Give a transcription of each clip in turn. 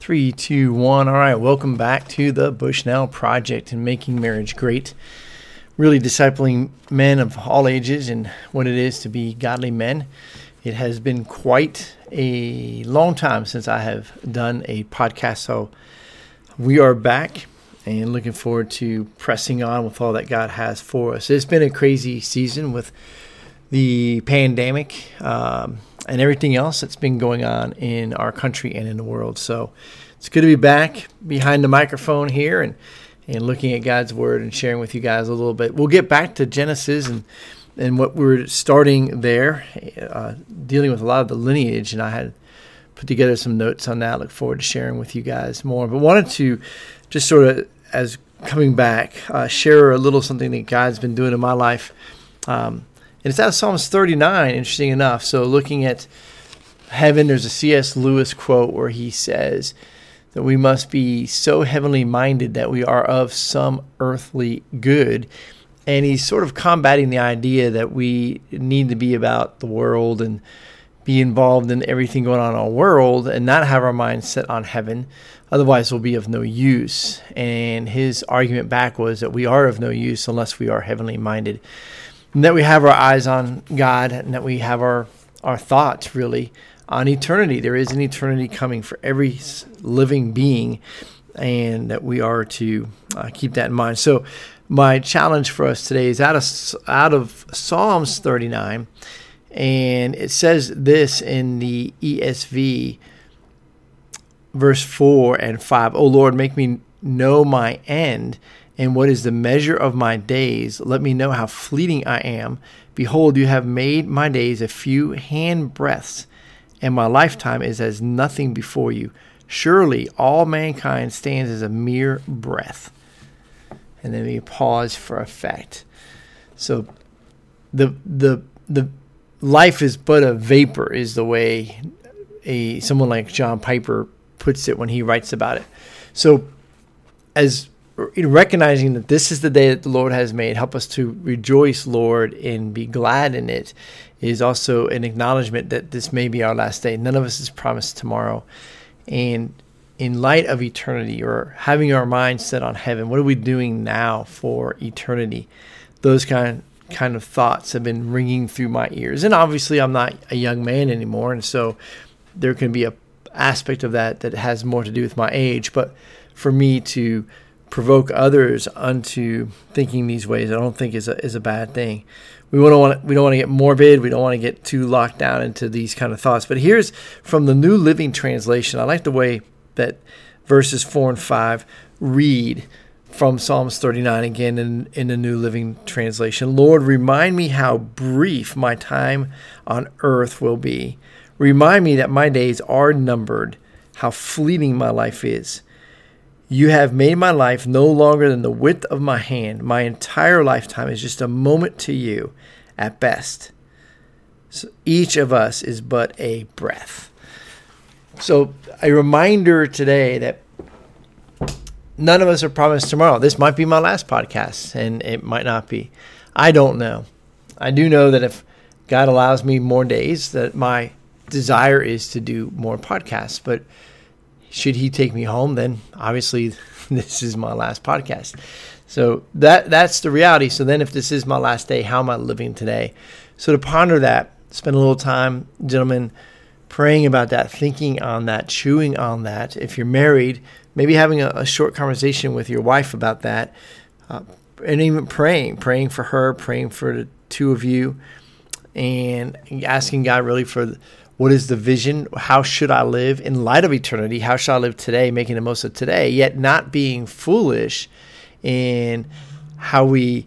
Three, two, one. All right, welcome back to the Bushnell Project and Making Marriage Great. Really discipling men of all ages and what it is to be godly men. It has been quite a long time since I have done a podcast, so we are back and looking forward to pressing on with all that God has for us. It's been a crazy season with the pandemic. Um, and everything else that's been going on in our country and in the world. So it's good to be back behind the microphone here and, and looking at God's Word and sharing with you guys a little bit. We'll get back to Genesis and, and what we're starting there, uh, dealing with a lot of the lineage. And I had put together some notes on that. look forward to sharing with you guys more. But wanted to just sort of, as coming back, uh, share a little something that God's been doing in my life. Um, and it's out of Psalms 39, interesting enough. So, looking at heaven, there's a C.S. Lewis quote where he says that we must be so heavenly minded that we are of some earthly good. And he's sort of combating the idea that we need to be about the world and be involved in everything going on in our world and not have our minds set on heaven. Otherwise, we'll be of no use. And his argument back was that we are of no use unless we are heavenly minded and that we have our eyes on God and that we have our, our thoughts really on eternity. There is an eternity coming for every living being, and that we are to uh, keep that in mind. So, my challenge for us today is out of out of Psalms 39, and it says this in the ESV, verse four and five. Oh Lord, make me know my end and what is the measure of my days? Let me know how fleeting I am. Behold, you have made my days a few hand breaths, and my lifetime is as nothing before you. Surely all mankind stands as a mere breath. And then we pause for effect. So the the the life is but a vapor is the way a someone like John Piper puts it when he writes about it. So as recognizing that this is the day that the Lord has made, help us to rejoice, Lord, and be glad in it, is also an acknowledgement that this may be our last day. None of us is promised tomorrow. And in light of eternity or having our mind set on heaven, what are we doing now for eternity? Those kind kind of thoughts have been ringing through my ears. And obviously I'm not a young man anymore, and so there can be a aspect of that that has more to do with my age, but for me to provoke others unto thinking these ways, I don't think is a, is a bad thing. We don't want we don't want to get morbid. We don't want to get too locked down into these kind of thoughts. But here's from the New Living Translation. I like the way that verses four and five read from Psalms 39 again in, in the New Living Translation. Lord, remind me how brief my time on earth will be. Remind me that my days are numbered, how fleeting my life is. You have made my life no longer than the width of my hand. My entire lifetime is just a moment to you at best. So each of us is but a breath. So, a reminder today that none of us are promised tomorrow. This might be my last podcast, and it might not be. I don't know. I do know that if God allows me more days, that my desire is to do more podcasts. But should he take me home, then obviously this is my last podcast. So that that's the reality. So then if this is my last day, how am I living today? So to ponder that, spend a little time, gentlemen, praying about that, thinking on that, chewing on that. If you're married, maybe having a, a short conversation with your wife about that, uh, and even praying, praying for her, praying for the two of you, and asking God really for what is the vision? How should I live in light of eternity? How shall I live today, making the most of today, yet not being foolish in how we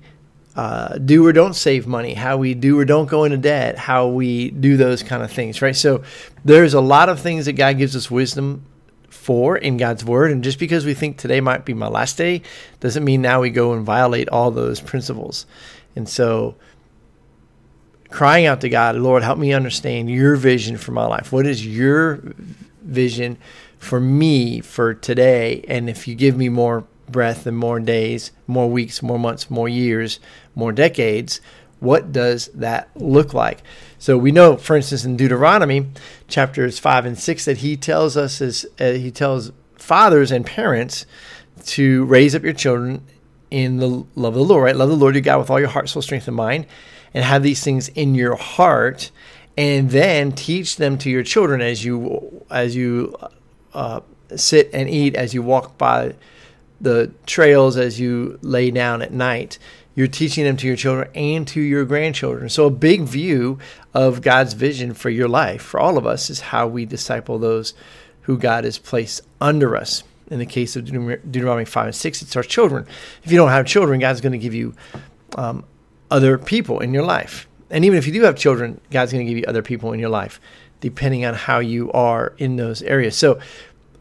uh, do or don't save money, how we do or don't go into debt, how we do those kind of things, right? So there's a lot of things that God gives us wisdom for in God's word. And just because we think today might be my last day doesn't mean now we go and violate all those principles. And so crying out to God, Lord, help me understand your vision for my life. What is your vision for me for today? And if you give me more breath and more days, more weeks, more months, more years, more decades, what does that look like? So we know, for instance, in Deuteronomy chapters five and six, that he tells us as uh, he tells fathers and parents to raise up your children in the love of the Lord, right? Love the Lord your God with all your heart, soul, strength, and mind, and have these things in your heart, and then teach them to your children as you as you uh, sit and eat, as you walk by the trails, as you lay down at night. You're teaching them to your children and to your grandchildren. So, a big view of God's vision for your life, for all of us, is how we disciple those who God has placed under us. In the case of Deuteronomy 5 and 6, it's our children. If you don't have children, God's going to give you um, other people in your life. And even if you do have children, God's going to give you other people in your life, depending on how you are in those areas. So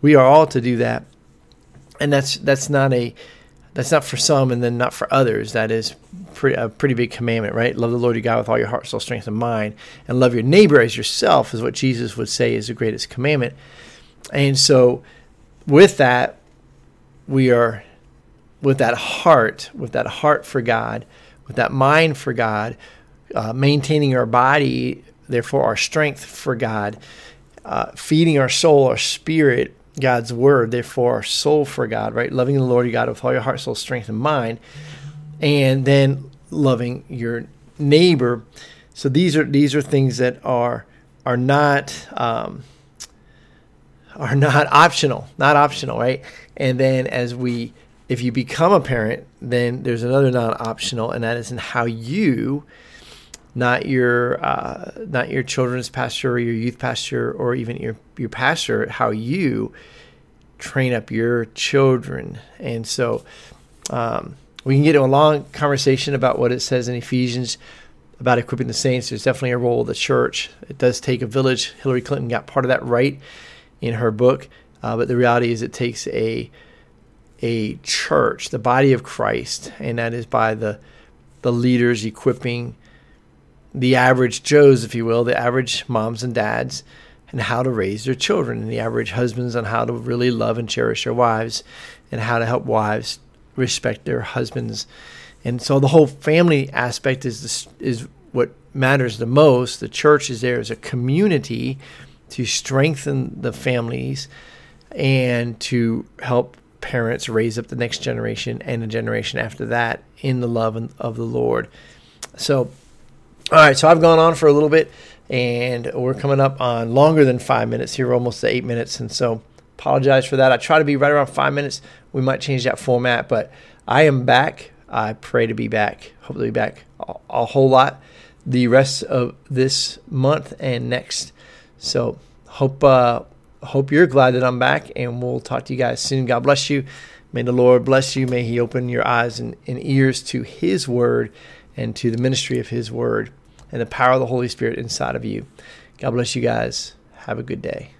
we are all to do that. And that's that's not a that's not for some and then not for others. That is pretty, a pretty big commandment, right? Love the Lord your God with all your heart, soul, strength, and mind, and love your neighbor as yourself is what Jesus would say is the greatest commandment. And so with that, we are with that heart, with that heart for God, with that mind for God, uh, maintaining our body, therefore our strength for God, uh, feeding our soul, our spirit, God's word, therefore our soul for God, right? Loving the Lord your God with all your heart, soul, strength, and mind, and then loving your neighbor. So these are these are things that are are not um, are not optional, not optional, right? And then as we, if you become a parent, then there's another non-optional, and that is in how you, not your, uh, not your children's pastor or your youth pastor or even your your pastor, how you train up your children. And so, um, we can get a long conversation about what it says in Ephesians about equipping the saints. There's definitely a role of the church. It does take a village. Hillary Clinton got part of that right in her book. Uh, but the reality is, it takes a a church, the body of Christ, and that is by the the leaders equipping the average Joes, if you will, the average moms and dads, and how to raise their children, and the average husbands on how to really love and cherish their wives, and how to help wives respect their husbands. And so the whole family aspect is is what matters the most. The church is there as a community to strengthen the families and to help parents raise up the next generation and the generation after that in the love of the Lord. So, all right, so I've gone on for a little bit and we're coming up on longer than five minutes here, almost to eight minutes. And so, apologize for that. I try to be right around five minutes. We might change that format, but I am back. I pray to be back, hopefully, be back a, a whole lot the rest of this month and next. So hope uh, hope you're glad that I'm back, and we'll talk to you guys soon. God bless you. May the Lord bless you. May He open your eyes and, and ears to His word and to the ministry of His word and the power of the Holy Spirit inside of you. God bless you guys. Have a good day.